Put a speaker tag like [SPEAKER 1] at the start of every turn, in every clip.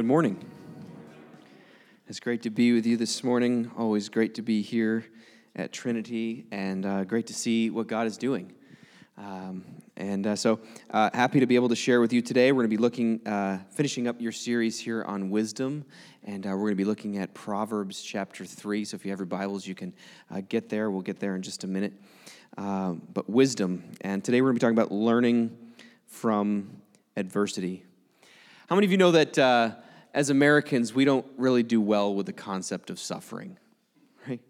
[SPEAKER 1] Good morning. It's great to be with you this morning. Always great to be here at Trinity, and uh, great to see what God is doing. Um, and uh, so uh, happy to be able to share with you today. We're going to be looking, uh, finishing up your series here on wisdom, and uh, we're going to be looking at Proverbs chapter 3. So if you have your Bibles, you can uh, get there. We'll get there in just a minute. But wisdom. And today we're going to be talking about learning from adversity. How many of you know that as Americans, we don't really do well with the concept of suffering? Right?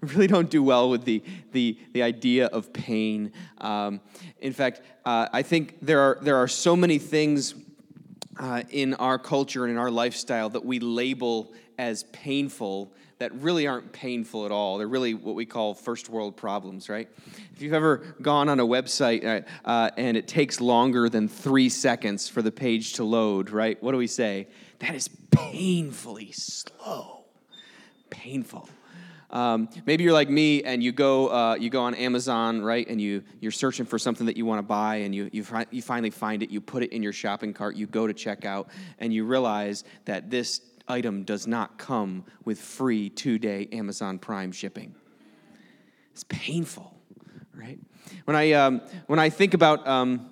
[SPEAKER 1] We really don't do well with the, the, the idea of pain. Um, in fact, uh, I think there are, there are so many things uh, in our culture and in our lifestyle that we label as painful that really aren't painful at all. They're really what we call first world problems, right? If you've ever gone on a website uh, uh, and it takes longer than three seconds for the page to load, right? What do we say? That is painfully slow. Painful. Um, maybe you're like me and you go uh, you go on Amazon right and you you're searching for something that you want to buy and you you, fi- you finally find it you put it in your shopping cart you go to checkout and you realize that this item does not come with free two day Amazon Prime shipping. It's painful, right? When I, um, when I think about um,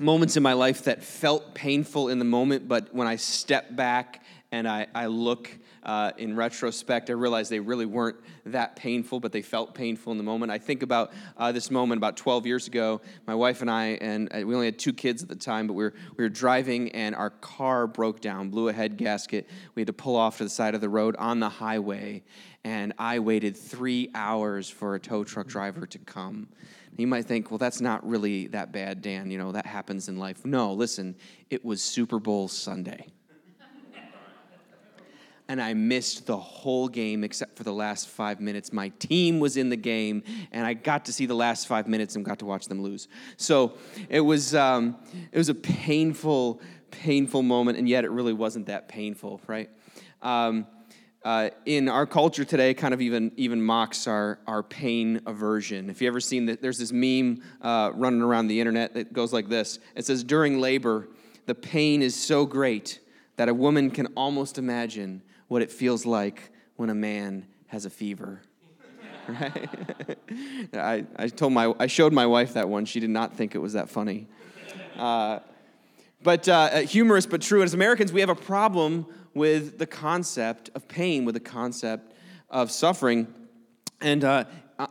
[SPEAKER 1] moments in my life that felt painful in the moment, but when I step back and I, I look uh, in retrospect, I realize they really weren't that painful, but they felt painful in the moment. I think about uh, this moment about 12 years ago. My wife and I, and uh, we only had two kids at the time, but we were, we were driving and our car broke down, blew a head gasket. We had to pull off to the side of the road on the highway, and I waited three hours for a tow truck driver to come. You might think, well, that's not really that bad, Dan. You know, that happens in life. No, listen, it was Super Bowl Sunday and I missed the whole game except for the last five minutes. My team was in the game, and I got to see the last five minutes and got to watch them lose. So it was um, it was a painful, painful moment, and yet it really wasn't that painful, right? Um, uh, in our culture today, kind of even even mocks our our pain aversion. If you ever seen that, there's this meme uh, running around the internet that goes like this. It says, "During labor, the pain is so great." That a woman can almost imagine what it feels like when a man has a fever. right? I, I told my I showed my wife that one. She did not think it was that funny. Uh, but uh, humorous but true. As Americans, we have a problem with the concept of pain, with the concept of suffering. And uh,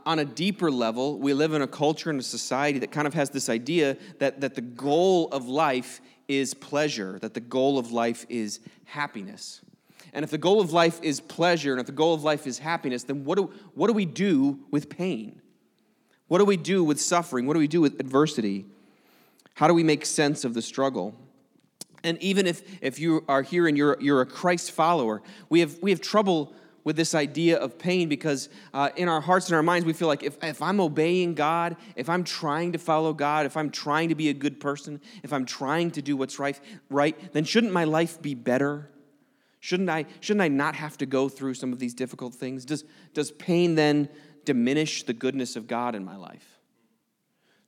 [SPEAKER 1] on a deeper level, we live in a culture and a society that kind of has this idea that, that the goal of life is pleasure, that the goal of life is happiness. And if the goal of life is pleasure and if the goal of life is happiness, then what do, what do we do with pain? What do we do with suffering? What do we do with adversity? How do we make sense of the struggle? And even if, if you are here and you're, you're a Christ follower, we have, we have trouble with this idea of pain because uh, in our hearts and our minds, we feel like if, if I'm obeying God, if I'm trying to follow God, if I'm trying to be a good person, if I'm trying to do what's right, right then shouldn't my life be better? Shouldn't I, shouldn't I not have to go through some of these difficult things? Does, does pain then diminish the goodness of God in my life?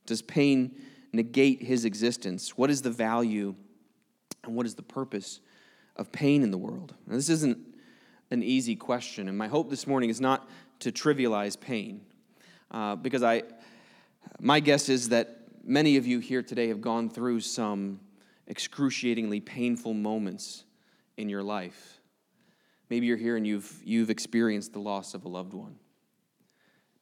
[SPEAKER 1] Does pain negate his existence? What is the value and what is the purpose of pain in the world? Now, this isn't an easy question, and my hope this morning is not to trivialize pain, uh, because I, my guess is that many of you here today have gone through some excruciatingly painful moments in your life. Maybe you're here and you've, you've experienced the loss of a loved one.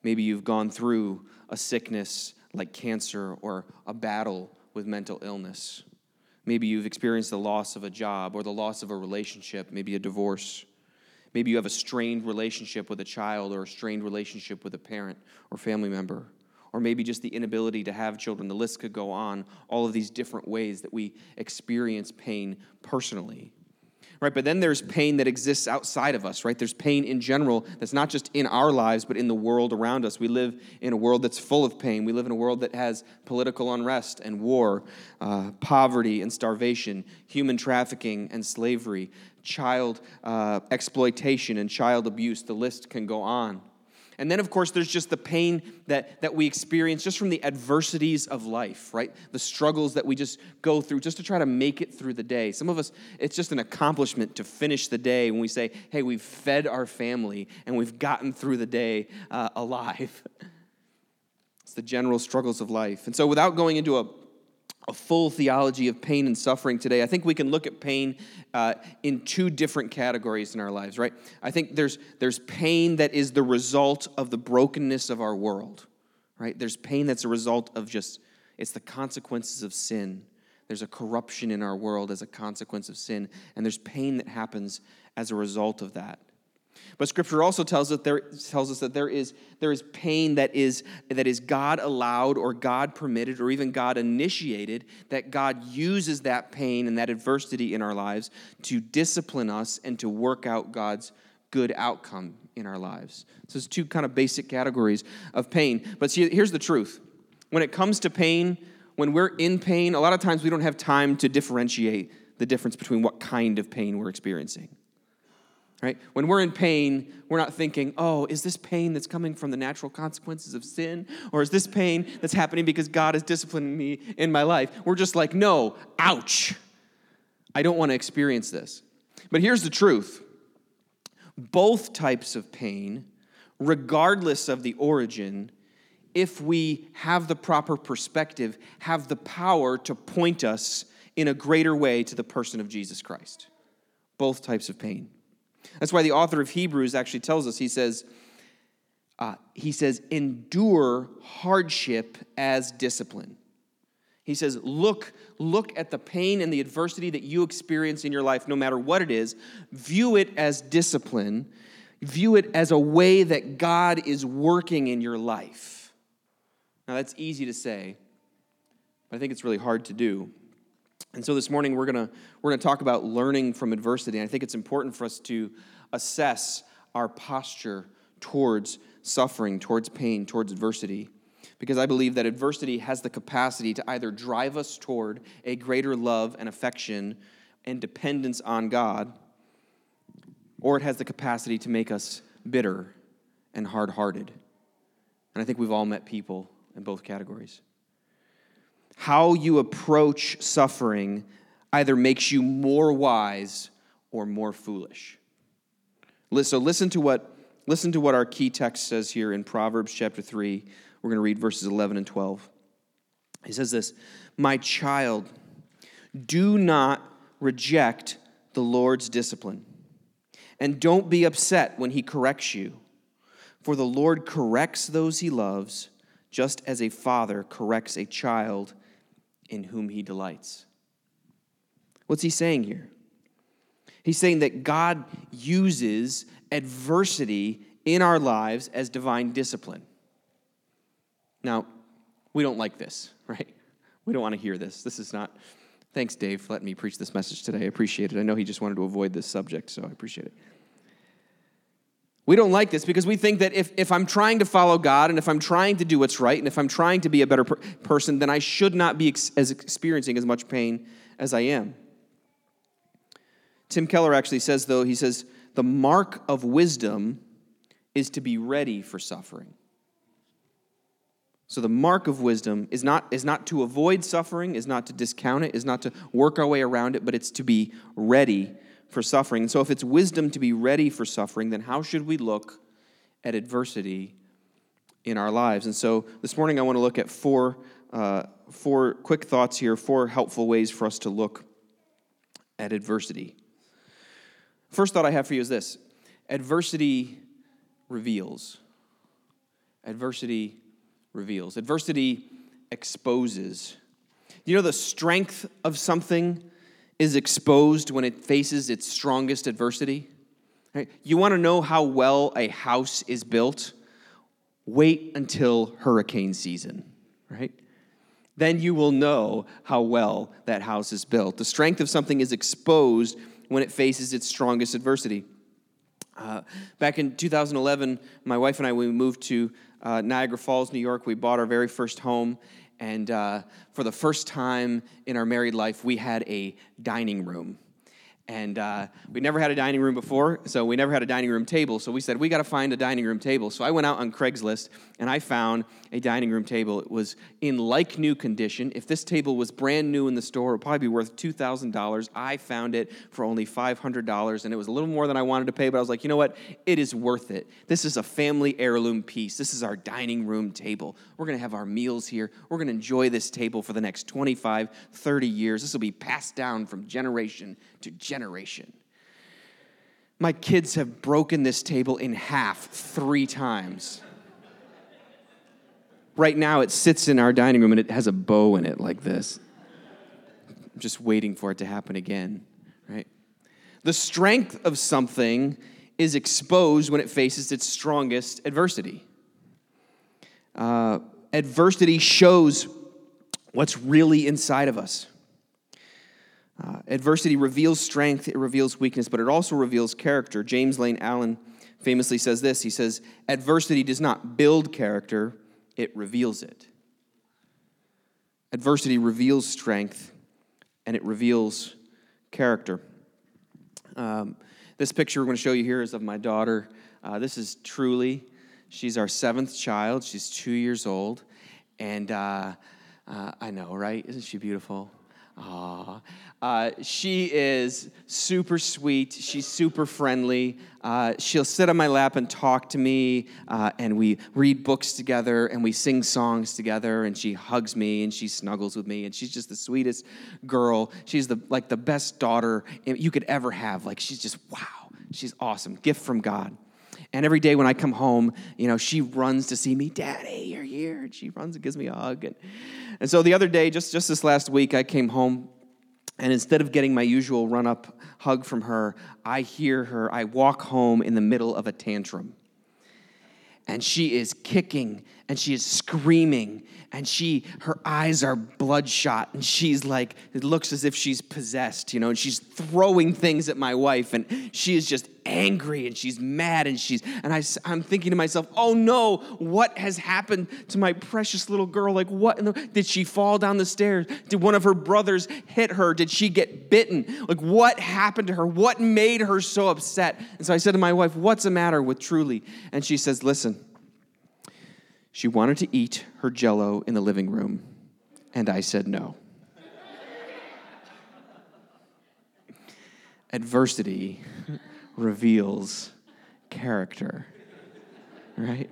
[SPEAKER 1] Maybe you've gone through a sickness like cancer or a battle with mental illness. Maybe you've experienced the loss of a job or the loss of a relationship, maybe a divorce. Maybe you have a strained relationship with a child or a strained relationship with a parent or family member. Or maybe just the inability to have children. The list could go on, all of these different ways that we experience pain personally right? But then there's pain that exists outside of us, right? There's pain in general that's not just in our lives, but in the world around us. We live in a world that's full of pain. We live in a world that has political unrest and war, uh, poverty and starvation, human trafficking and slavery, child uh, exploitation and child abuse. The list can go on. And then, of course, there's just the pain that, that we experience just from the adversities of life, right? The struggles that we just go through just to try to make it through the day. Some of us, it's just an accomplishment to finish the day when we say, hey, we've fed our family and we've gotten through the day uh, alive. it's the general struggles of life. And so, without going into a a full theology of pain and suffering today, I think we can look at pain uh, in two different categories in our lives, right? I think there's, there's pain that is the result of the brokenness of our world, right? There's pain that's a result of just, it's the consequences of sin. There's a corruption in our world as a consequence of sin, and there's pain that happens as a result of that. But Scripture also tells us, there, tells us that there is, there is pain that is, that is God allowed or God permitted or even God initiated, that God uses that pain and that adversity in our lives to discipline us and to work out God's good outcome in our lives. So there's two kind of basic categories of pain. But see, here's the truth. When it comes to pain, when we're in pain, a lot of times we don't have time to differentiate the difference between what kind of pain we're experiencing right? When we're in pain, we're not thinking, oh, is this pain that's coming from the natural consequences of sin? Or is this pain that's happening because God is disciplining me in my life? We're just like, no, ouch. I don't want to experience this. But here's the truth both types of pain, regardless of the origin, if we have the proper perspective, have the power to point us in a greater way to the person of Jesus Christ. Both types of pain. That's why the author of Hebrews actually tells us, he says, uh, he says, endure hardship as discipline. He says, look, look at the pain and the adversity that you experience in your life, no matter what it is. View it as discipline. View it as a way that God is working in your life. Now, that's easy to say, but I think it's really hard to do. And so this morning we're going to we're to talk about learning from adversity. And I think it's important for us to assess our posture towards suffering, towards pain, towards adversity. Because I believe that adversity has the capacity to either drive us toward a greater love and affection and dependence on God, or it has the capacity to make us bitter and hard hearted. And I think we've all met people in both categories how you approach suffering either makes you more wise or more foolish. So listen to what listen to what our key text says here in Proverbs chapter 3. We're going to read verses 11 and 12. He says this, "My child, do not reject the Lord's discipline, and don't be upset when he corrects you, for the Lord corrects those he loves, just as a father corrects a child in whom he delights. What's he saying here? He's saying that God uses adversity in our lives as divine discipline. Now, we don't like this, right? We don't want to hear this. This is not. Thanks, Dave, for letting me preach this message today. I appreciate it. I know he just wanted to avoid this subject, so I appreciate it. We don't like this because we think that if, if I'm trying to follow God and if I'm trying to do what's right and if I'm trying to be a better per- person, then I should not be ex- as experiencing as much pain as I am. Tim Keller actually says, though, he says, the mark of wisdom is to be ready for suffering. So the mark of wisdom is not, is not to avoid suffering, is not to discount it, is not to work our way around it, but it's to be ready for suffering. And so, if it's wisdom to be ready for suffering, then how should we look at adversity in our lives? And so, this morning I want to look at four, uh, four quick thoughts here, four helpful ways for us to look at adversity. First thought I have for you is this adversity reveals. Adversity reveals. Adversity exposes. You know the strength of something is exposed when it faces its strongest adversity. You want to know how well a house is built? Wait until hurricane season, right? Then you will know how well that house is built. The strength of something is exposed when it faces its strongest adversity. Uh, back in 2011, my wife and I, we moved to uh, Niagara Falls, New York. We bought our very first home, and uh, for the first time in our married life, we had a dining room. And uh, we never had a dining room before, so we never had a dining room table. So we said, we got to find a dining room table. So I went out on Craigslist and I found a dining room table. It was in like new condition. If this table was brand new in the store, it would probably be worth $2,000. I found it for only $500, and it was a little more than I wanted to pay, but I was like, you know what? It is worth it. This is a family heirloom piece. This is our dining room table. We're going to have our meals here. We're going to enjoy this table for the next 25, 30 years. This will be passed down from generation to generation. My kids have broken this table in half three times. Right now, it sits in our dining room and it has a bow in it like this. I'm just waiting for it to happen again, right? The strength of something is exposed when it faces its strongest adversity. Uh, adversity shows what's really inside of us. Uh, adversity reveals strength, it reveals weakness, but it also reveals character. James Lane Allen famously says this He says, Adversity does not build character, it reveals it. Adversity reveals strength and it reveals character. Um, this picture we're going to show you here is of my daughter. Uh, this is Truly. She's our seventh child. She's two years old. And uh, uh, I know, right? Isn't she beautiful? Aww. Uh, she is super sweet. She's super friendly. Uh, she'll sit on my lap and talk to me, uh, and we read books together, and we sing songs together, and she hugs me and she snuggles with me, and she's just the sweetest girl. She's the like the best daughter you could ever have. Like she's just wow. She's awesome. Gift from God. And every day when I come home, you know, she runs to see me, Daddy, you're here. And she runs and gives me a hug. And, and so the other day, just, just this last week, I came home and instead of getting my usual run up hug from her, I hear her, I walk home in the middle of a tantrum. And she is kicking and she is screaming and she her eyes are bloodshot and she's like it looks as if she's possessed you know and she's throwing things at my wife and she is just angry and she's mad and she's and I, i'm thinking to myself oh no what has happened to my precious little girl? Like what the, did she fall down the stairs? Did one of her brothers hit her? Did she get bitten? Like what happened to her? What made her so upset? And so i said to my wife what's the matter with truly? And she says listen she wanted to eat her jello in the living room, and I said no. Adversity reveals character, right?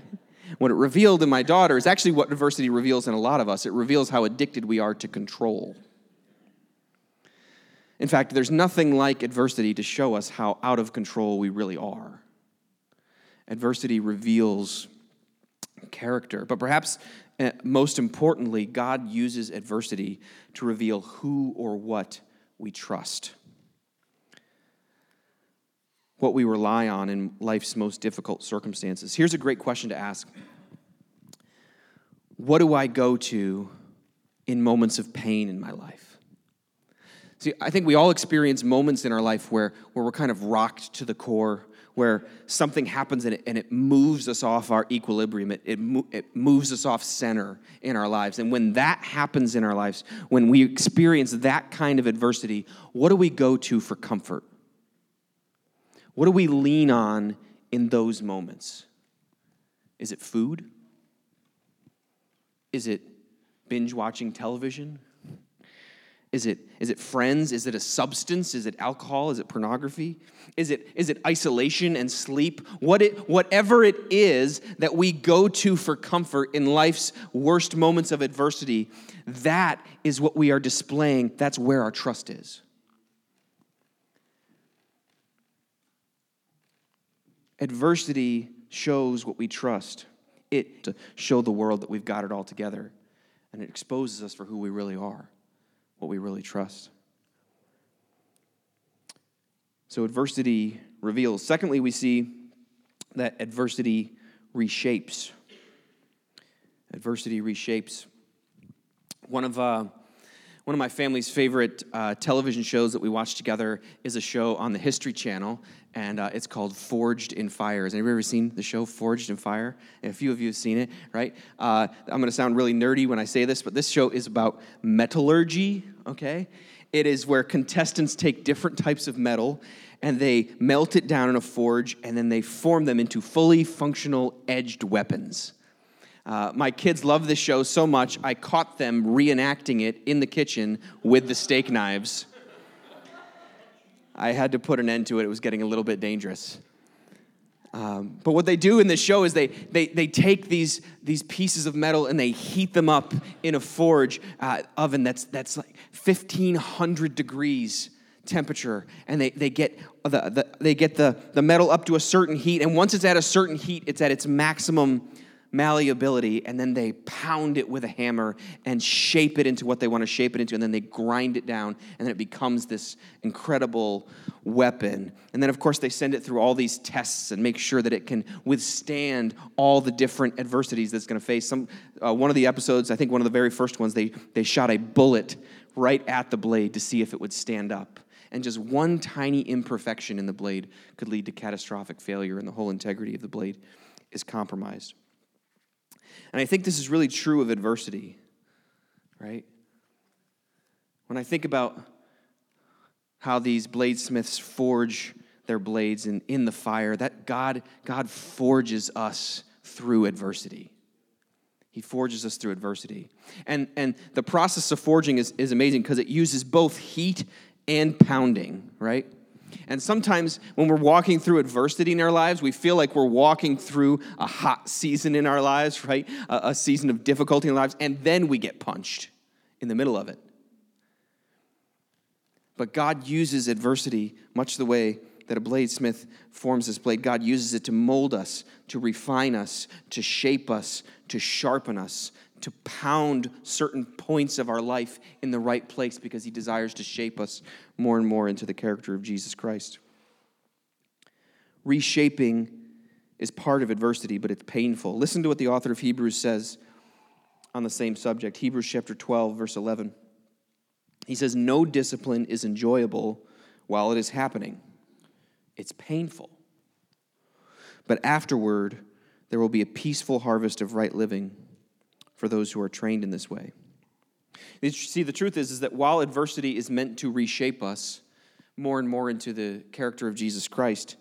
[SPEAKER 1] What it revealed in my daughter is actually what adversity reveals in a lot of us. It reveals how addicted we are to control. In fact, there's nothing like adversity to show us how out of control we really are. Adversity reveals character. But perhaps uh, most importantly, God uses adversity to reveal who or what we trust, what we rely on in life's most difficult circumstances. Here's a great question to ask What do I go to in moments of pain in my life? See, I think we all experience moments in our life where, where we're kind of rocked to the core where something happens and it, and it moves us off our equilibrium. It, it, it moves us off center in our lives. And when that happens in our lives, when we experience that kind of adversity, what do we go to for comfort? What do we lean on in those moments? Is it food? Is it binge watching television? Is it, is it friends? Is it a substance? Is it alcohol? Is it pornography? Is it, is it isolation and sleep? What it, whatever it is that we go to for comfort in life's worst moments of adversity, that is what we are displaying. That's where our trust is. Adversity shows what we trust. It to show the world that we've got it all together, and it exposes us for who we really are what we really trust. So, adversity reveals. Secondly, we see that adversity reshapes. Adversity reshapes. One of, uh, one of my family's favorite uh, television shows that we watch together is a show on the History Channel, and uh, it's called Forged in Fire. Has anybody ever seen the show Forged in Fire? A few of you have seen it, right? Uh, I'm going to sound really nerdy when I say this, but this show is about metallurgy, okay? It is where contestants take different types of metal and they melt it down in a forge and then they form them into fully functional edged weapons. Uh, my kids love this show so much, I caught them reenacting it in the kitchen with the steak knives. I had to put an end to it. It was getting a little bit dangerous. Um, but what they do in this show is they, they, they take these, these pieces of metal and they heat them up in a forge uh, oven that's, that's like 1500 degrees temperature. And they, they get, the, the, they get the, the metal up to a certain heat. And once it's at a certain heat, it's at its maximum malleability and then they pound it with a hammer and shape it into what they want to shape it into and then they grind it down and then it becomes this incredible weapon. And then of course they send it through all these tests and make sure that it can withstand all the different adversities that's going to face. Some uh, one of the episodes i think one of the very first ones they they shot a bullet right at the blade to see if it would stand up. And just one tiny imperfection in the blade could lead to catastrophic failure and the whole integrity of the blade is compromised and I think this is really true of adversity, right? When I think about how these bladesmiths forge their blades in, in the fire, that God, God forges us through adversity. He forges us through adversity. And, and the process of forging is, is amazing because it uses both heat and pounding, right? And sometimes when we're walking through adversity in our lives, we feel like we're walking through a hot season in our lives, right? A, a, season of difficulty in our lives, and then we get punched in the middle of it. But God uses adversity much the way that a bladesmith forms his blade. God uses it to mold us, to refine us, to shape us, to sharpen us, to pound certain points of our life in the right place because he desires to shape us more and more into the character of Jesus Christ. Reshaping is part of adversity, but it's painful. Listen to what the author of Hebrews says on the same subject Hebrews chapter 12, verse 11. He says, No discipline is enjoyable while it is happening, it's painful. But afterward, there will be a peaceful harvest of right living for those who are trained in this way. You See, the truth is, is that while adversity is meant to reshape us more and more into the character of Jesus Christ,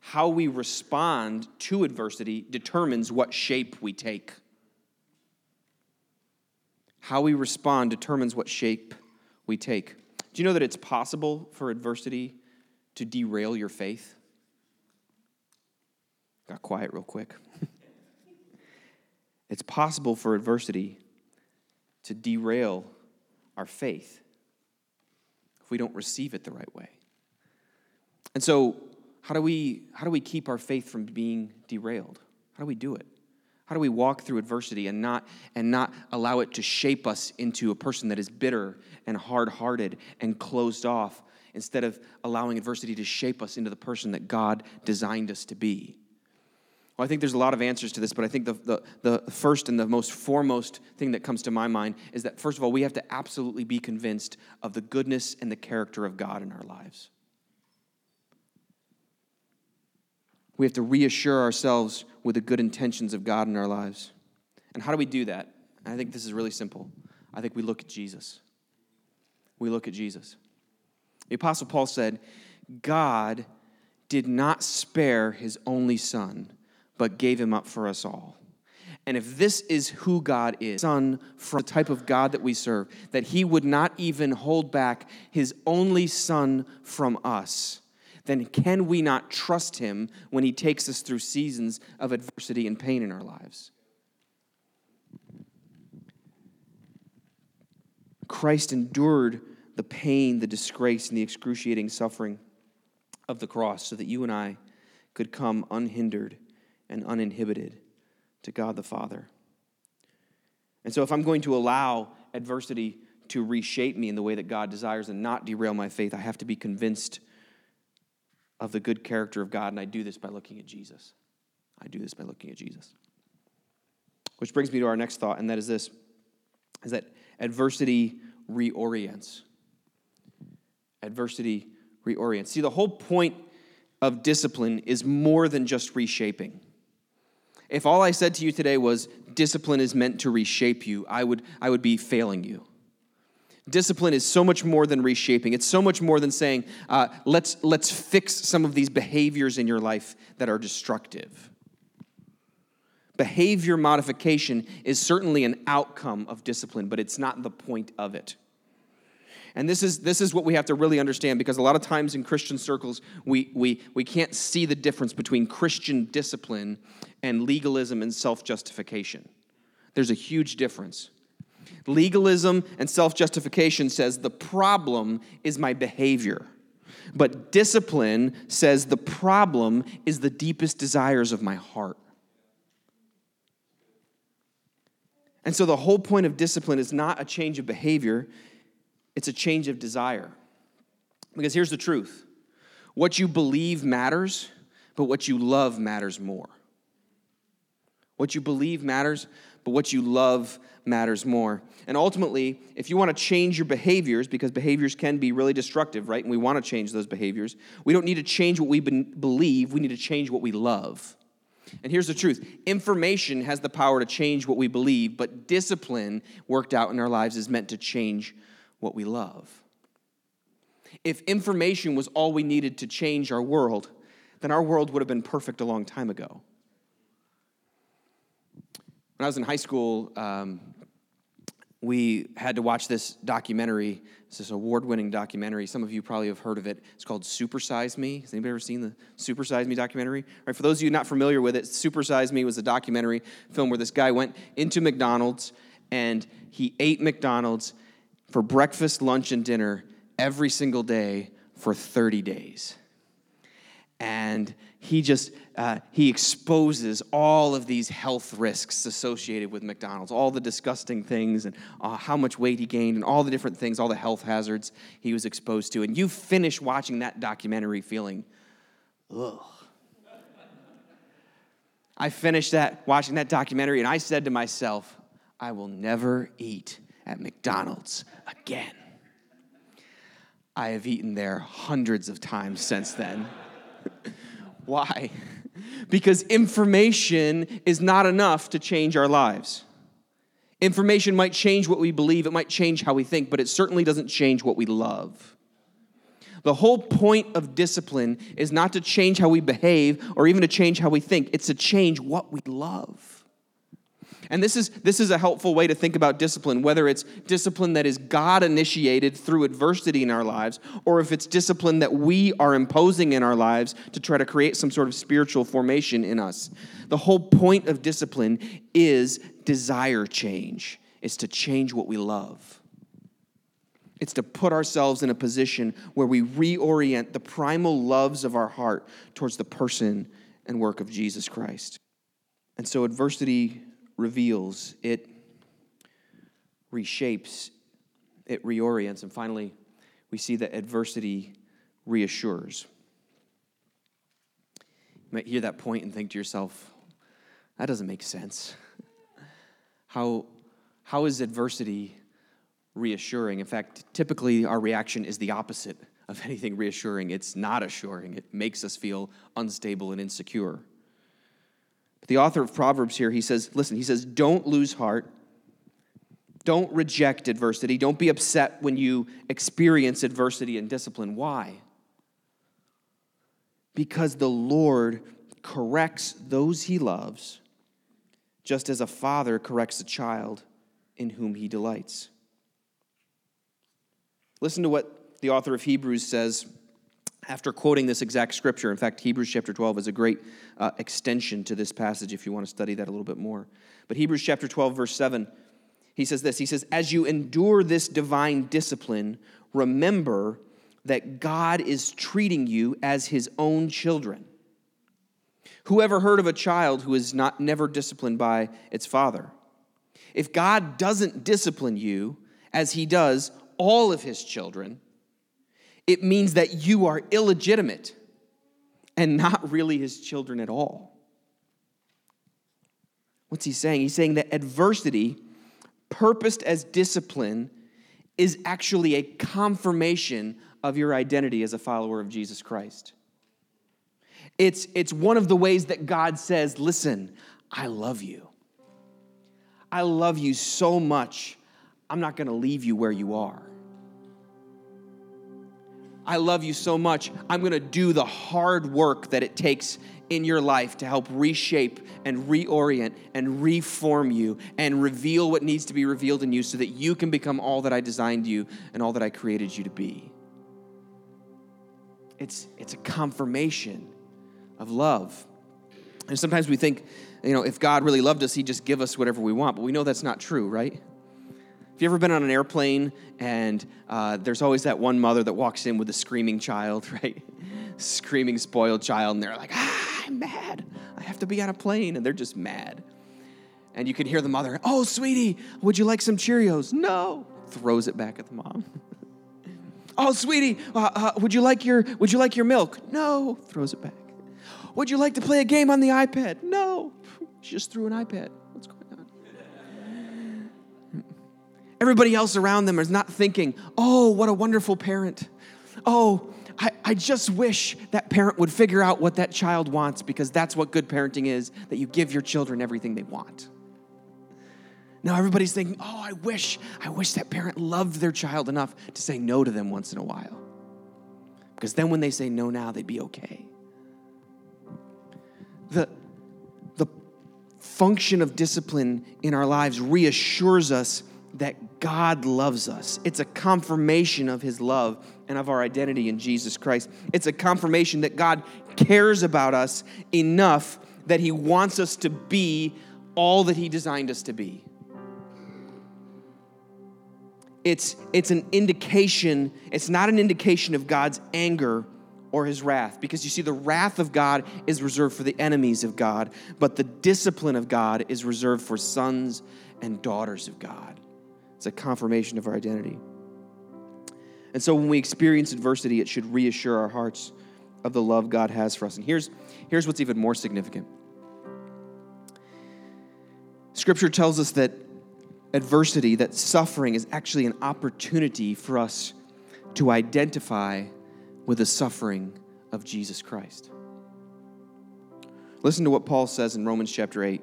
[SPEAKER 1] how we respond to adversity determines what shape we take. How we respond determines what shape we take. Do you know that it's possible for adversity to derail your faith? Got quiet real quick. It's possible for adversity to derail our faith if we don't receive it the right way. And so, how do we how do we keep our faith from being derailed? How do we do it? How do we walk through adversity and not and not allow it to shape us into a person that is bitter and hard-hearted and closed off instead of allowing adversity to shape us into the person that God designed us to be? Well, I think there's a lot of answers to this, but I think the, the, the, first and the most foremost thing that comes to my mind is that, first of all, we have to absolutely be convinced of the goodness and the character of God in our lives. We have to reassure ourselves with the good intentions of God in our lives. And how do we do that? I think this is really simple. I think we look at Jesus. We look at Jesus. The Apostle Paul said, God did not spare his only son but gave him up for us all. And if this is who God is, Son from the type of God that we serve, that he would not even hold back his only Son from us, then can we not trust him when he takes us through seasons of adversity and pain in our lives? Christ endured the pain, the disgrace, and the excruciating suffering of the cross so that you and I could come unhindered and uninhibited to God the Father. And so, if I'm going to allow adversity to reshape me in the way that God desires and not derail my faith, I have to be convinced of the good character of God, and I do this by looking at Jesus. I do this by looking at Jesus. Which brings me to our next thought, and that is this is that adversity reorients. Adversity reorients. See, the whole point of discipline is more than just reshaping. If all I said to you today was discipline is meant to reshape you, I would, I would be failing you. Discipline is so much more than reshaping. It's so much more than saying, uh, let's, let's fix some of these behaviors in your life that are destructive. Behavior modification is certainly an outcome of discipline, but it's not the point of it. And this is, this is what we have to really understand because a lot of times in Christian circles, we, we, we can't see the difference between Christian discipline and legalism and self justification. There's a huge difference. Legalism and self justification says the problem is my behavior. But discipline says the problem is the deepest desires of my heart. And so the whole point of discipline is not a change of behavior, it's a change of desire. Because here's the truth what you believe matters, but what you love matters more. What you believe matters, but what you love matters more. And ultimately, if you want to change your behaviors, because behaviors can be really destructive, right? And we want to change those behaviors, we don't need to change what we believe, we need to change what we love. And here's the truth information has the power to change what we believe, but discipline worked out in our lives is meant to change what we love. If information was all we needed to change our world, then our world would have been perfect a long time ago. When I was in high school, um, we had to watch this documentary. It's this award-winning documentary. Some of you probably have heard of it. It's called Super Size Me. Has anybody ever seen the Super Size Me documentary? Right, for those of you not familiar with it, Super Size Me was a documentary film where this guy went into McDonald's and he ate McDonald's for breakfast, lunch, and dinner every single day for 30 days. And he just uh, he exposes all of these health risks associated with McDonald's, all the disgusting things, and uh, how much weight he gained, and all the different things, all the health hazards he was exposed to. And you finish watching that documentary feeling, ugh. I finished that watching that documentary, and I said to myself, I will never eat at McDonald's again. I have eaten there hundreds of times since then. Why? Because information is not enough to change our lives. Information might change what we believe, it might change how we think, but it certainly doesn't change what we love. The whole point of discipline is not to change how we behave or even to change how we think, it's to change what we love. And this is, this is a helpful way to think about discipline, whether it's discipline that is God initiated through adversity in our lives, or if it's discipline that we are imposing in our lives to try to create some sort of spiritual formation in us. The whole point of discipline is desire change, it's to change what we love. It's to put ourselves in a position where we reorient the primal loves of our heart towards the person and work of Jesus Christ. And so adversity reveals, it reshapes, it reorients, and finally, we see that adversity reassures. You might hear that point and think to yourself, that doesn't make sense. How, how is adversity reassuring? In fact, typically our reaction is the opposite of anything reassuring. It's not assuring, it makes us feel unstable and insecure. The author of Proverbs here, he says, listen, he says, don't lose heart. Don't reject adversity. Don't be upset when you experience adversity and discipline. Why? Because the Lord corrects those he loves, just as a father corrects a child in whom he delights. Listen to what the author of Hebrews says after quoting this exact scripture. In fact, Hebrews chapter 12 is a great uh, extension to this passage if you want to study that a little bit more. But Hebrews chapter 12, verse 7, he says this He says, As you endure this divine discipline, remember that God is treating you as his own children. Who ever heard of a child who is not never disciplined by its father? If God doesn't discipline you as he does all of his children, it means that you are illegitimate and not really his children at all. What's he saying? He's saying that adversity, purposed as discipline, is actually a confirmation of your identity as a follower of Jesus Christ. It's, it's one of the ways that God says, Listen, I love you. I love you so much, I'm not going to leave you where you are. I love you so much. I'm going to do the hard work that it takes in your life to help reshape and reorient and reform you and reveal what needs to be revealed in you so that you can become all that I designed you and all that I created you to be. It's, it's a confirmation of love. And sometimes we think, you know, if God really loved us, He'd just give us whatever we want. But we know that's not true, right? Have you ever been on an airplane and uh, there's always that one mother that walks in with a screaming child, right? screaming, spoiled child, and they're like, ah, I'm mad. I have to be on a plane. And they're just mad. And you can hear the mother, oh, sweetie, would you like some Cheerios? No. Throws it back at the mom. oh, sweetie, uh, uh, would you like your would you like your milk? No. Throws it back. Would you like to play a game on the iPad? No. She just threw an iPad. Everybody else around them is not thinking, oh, what a wonderful parent. Oh, I, I just wish that parent would figure out what that child wants because that's what good parenting is that you give your children everything they want. Now everybody's thinking, oh, I wish, I wish that parent loved their child enough to say no to them once in a while. Because then when they say no now, they'd be okay. The, the function of discipline in our lives reassures us that God loves us. It's a confirmation of his love and of our identity in Jesus Christ. It's a confirmation that God cares about us enough that he wants us to be all that he designed us to be. It's, it's an indication, it's not an indication of God's anger or his wrath. Because you see, the wrath of God is reserved for the enemies of God, but the discipline of God is reserved for sons and daughters of God. It's a confirmation of our identity. And so when we experience adversity, it should reassure our hearts of the love God has for us. And here's, here's what's even more significant Scripture tells us that adversity, that suffering, is actually an opportunity for us to identify with the suffering of Jesus Christ. Listen to what Paul says in Romans chapter 8.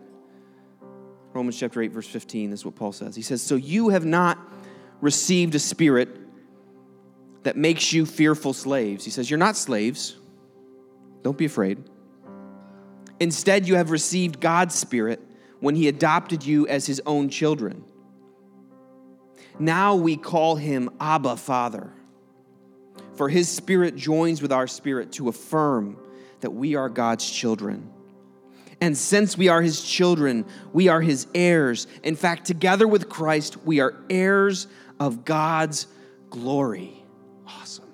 [SPEAKER 1] Romans chapter 8, verse 15, this is what Paul says. He says, So you have not received a spirit that makes you fearful slaves. He says, You're not slaves. Don't be afraid. Instead, you have received God's spirit when he adopted you as his own children. Now we call him Abba, Father. For his spirit joins with our spirit to affirm that we are God's children. And since we are his children, we are his heirs. In fact, together with Christ, we are heirs of God's glory. Awesome.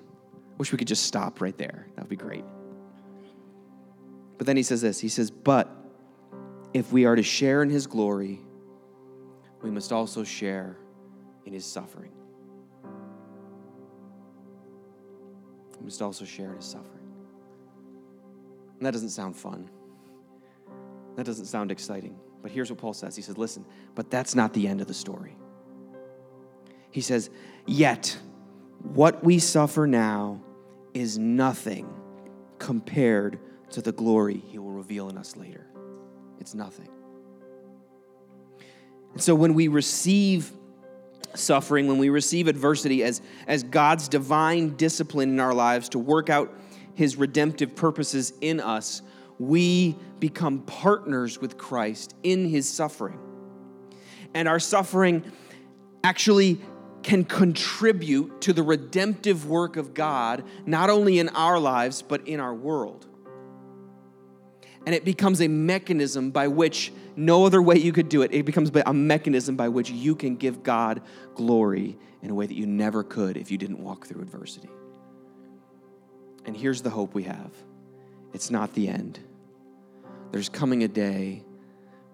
[SPEAKER 1] Wish we could just stop right there. That would be great. But then he says this He says, But if we are to share in his glory, we must also share in his suffering. We must also share in his suffering. And that doesn't sound fun. That doesn't sound exciting. But here's what Paul says He says, Listen, but that's not the end of the story. He says, Yet, what we suffer now is nothing compared to the glory he will reveal in us later. It's nothing. And so when we receive suffering, when we receive adversity as, as God's divine discipline in our lives to work out his redemptive purposes in us, we become partners with Christ in his suffering. And our suffering actually can contribute to the redemptive work of God, not only in our lives, but in our world. And it becomes a mechanism by which no other way you could do it. It becomes a mechanism by which you can give God glory in a way that you never could if you didn't walk through adversity. And here's the hope we have it's not the end. There's coming a day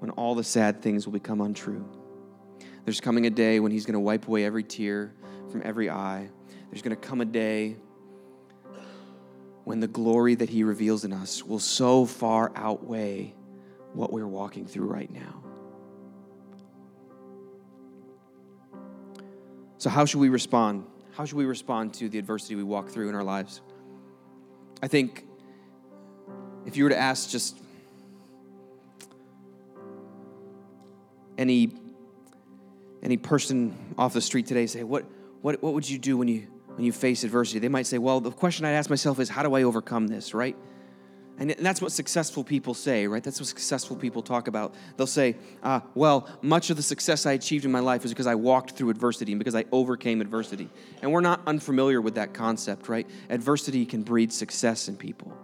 [SPEAKER 1] when all the sad things will become untrue. There's coming a day when He's going to wipe away every tear from every eye. There's going to come a day when the glory that He reveals in us will so far outweigh what we're walking through right now. So, how should we respond? How should we respond to the adversity we walk through in our lives? I think if you were to ask just any any person off the street today say what what what would you do when you when you face adversity. They might say, well, the question I'd ask myself is, how do I overcome this, right? And that's what successful people say, right? That's what successful people talk about. They'll say, uh, well, much of the success I achieved in my life was because I walked through adversity and because I overcame adversity. And we're not unfamiliar with that concept, right? Adversity can breed success in people.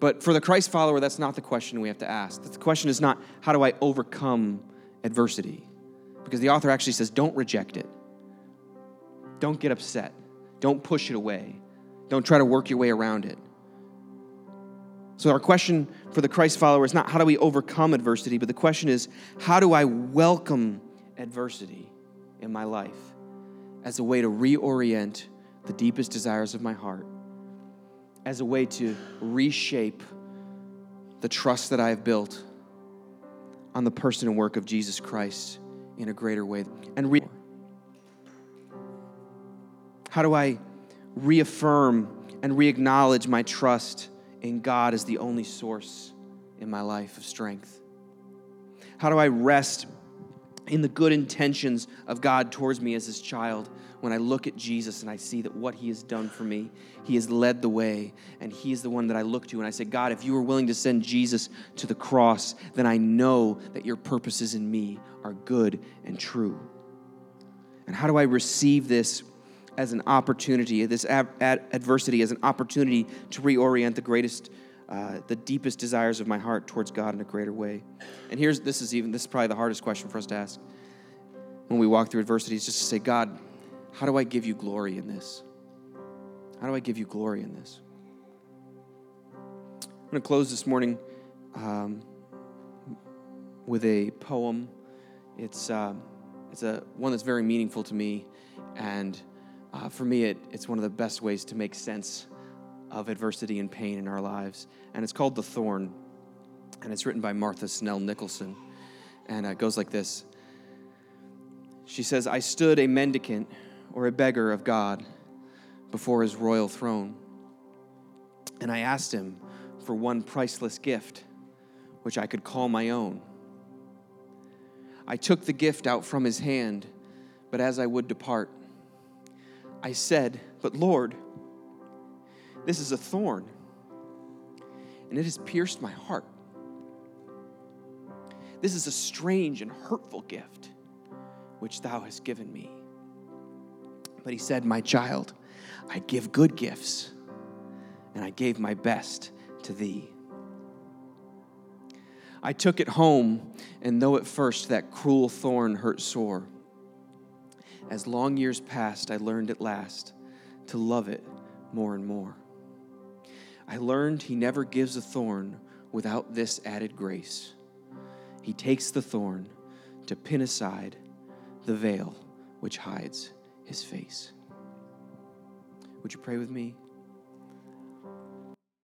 [SPEAKER 1] But for the Christ follower, that's not the question we have to ask. The question is not, how do I overcome adversity? Because the author actually says, don't reject it. Don't get upset. Don't push it away. Don't try to work your way around it. So, our question for the Christ follower is not how do we overcome adversity, but the question is how do I welcome adversity in my life as a way to reorient the deepest desires of my heart, as a way to reshape the trust that I have built on the person and work of Jesus Christ in a greater way. And re- how do I reaffirm and reacknowledge my trust? in God as the only source in my life of strength? How do I rest in the good intentions of God towards me as his child when I look at Jesus and I see that what he has done for me, he has led the way, and he is the one that I look to. And I say, God, if you were willing to send Jesus to the cross, then I know that your purposes in me are good and true. And how do I receive this as an opportunity, this adversity as an opportunity to reorient the greatest, uh, the deepest desires of my heart towards God in a greater way. And here's this is even this is probably the hardest question for us to ask when we walk through adversity just to say, God, how do I give you glory in this? How do I give you glory in this? I'm going to close this morning um, with a poem. It's uh, it's a one that's very meaningful to me, and uh, for me, it, it's one of the best ways to make sense of adversity and pain in our lives. And it's called The Thorn. And it's written by Martha Snell Nicholson. And it goes like this She says, I stood a mendicant or a beggar of God before his royal throne. And I asked him for one priceless gift, which I could call my own. I took the gift out from his hand, but as I would depart, I said, But Lord, this is a thorn, and it has pierced my heart. This is a strange and hurtful gift which thou hast given me. But he said, My child, I give good gifts, and I gave my best to thee. I took it home, and though at first that cruel thorn hurt sore, as long years passed, I learned at last to love it more and more. I learned He never gives a thorn without this added grace. He takes the thorn to pin aside the veil which hides His face. Would you pray with me?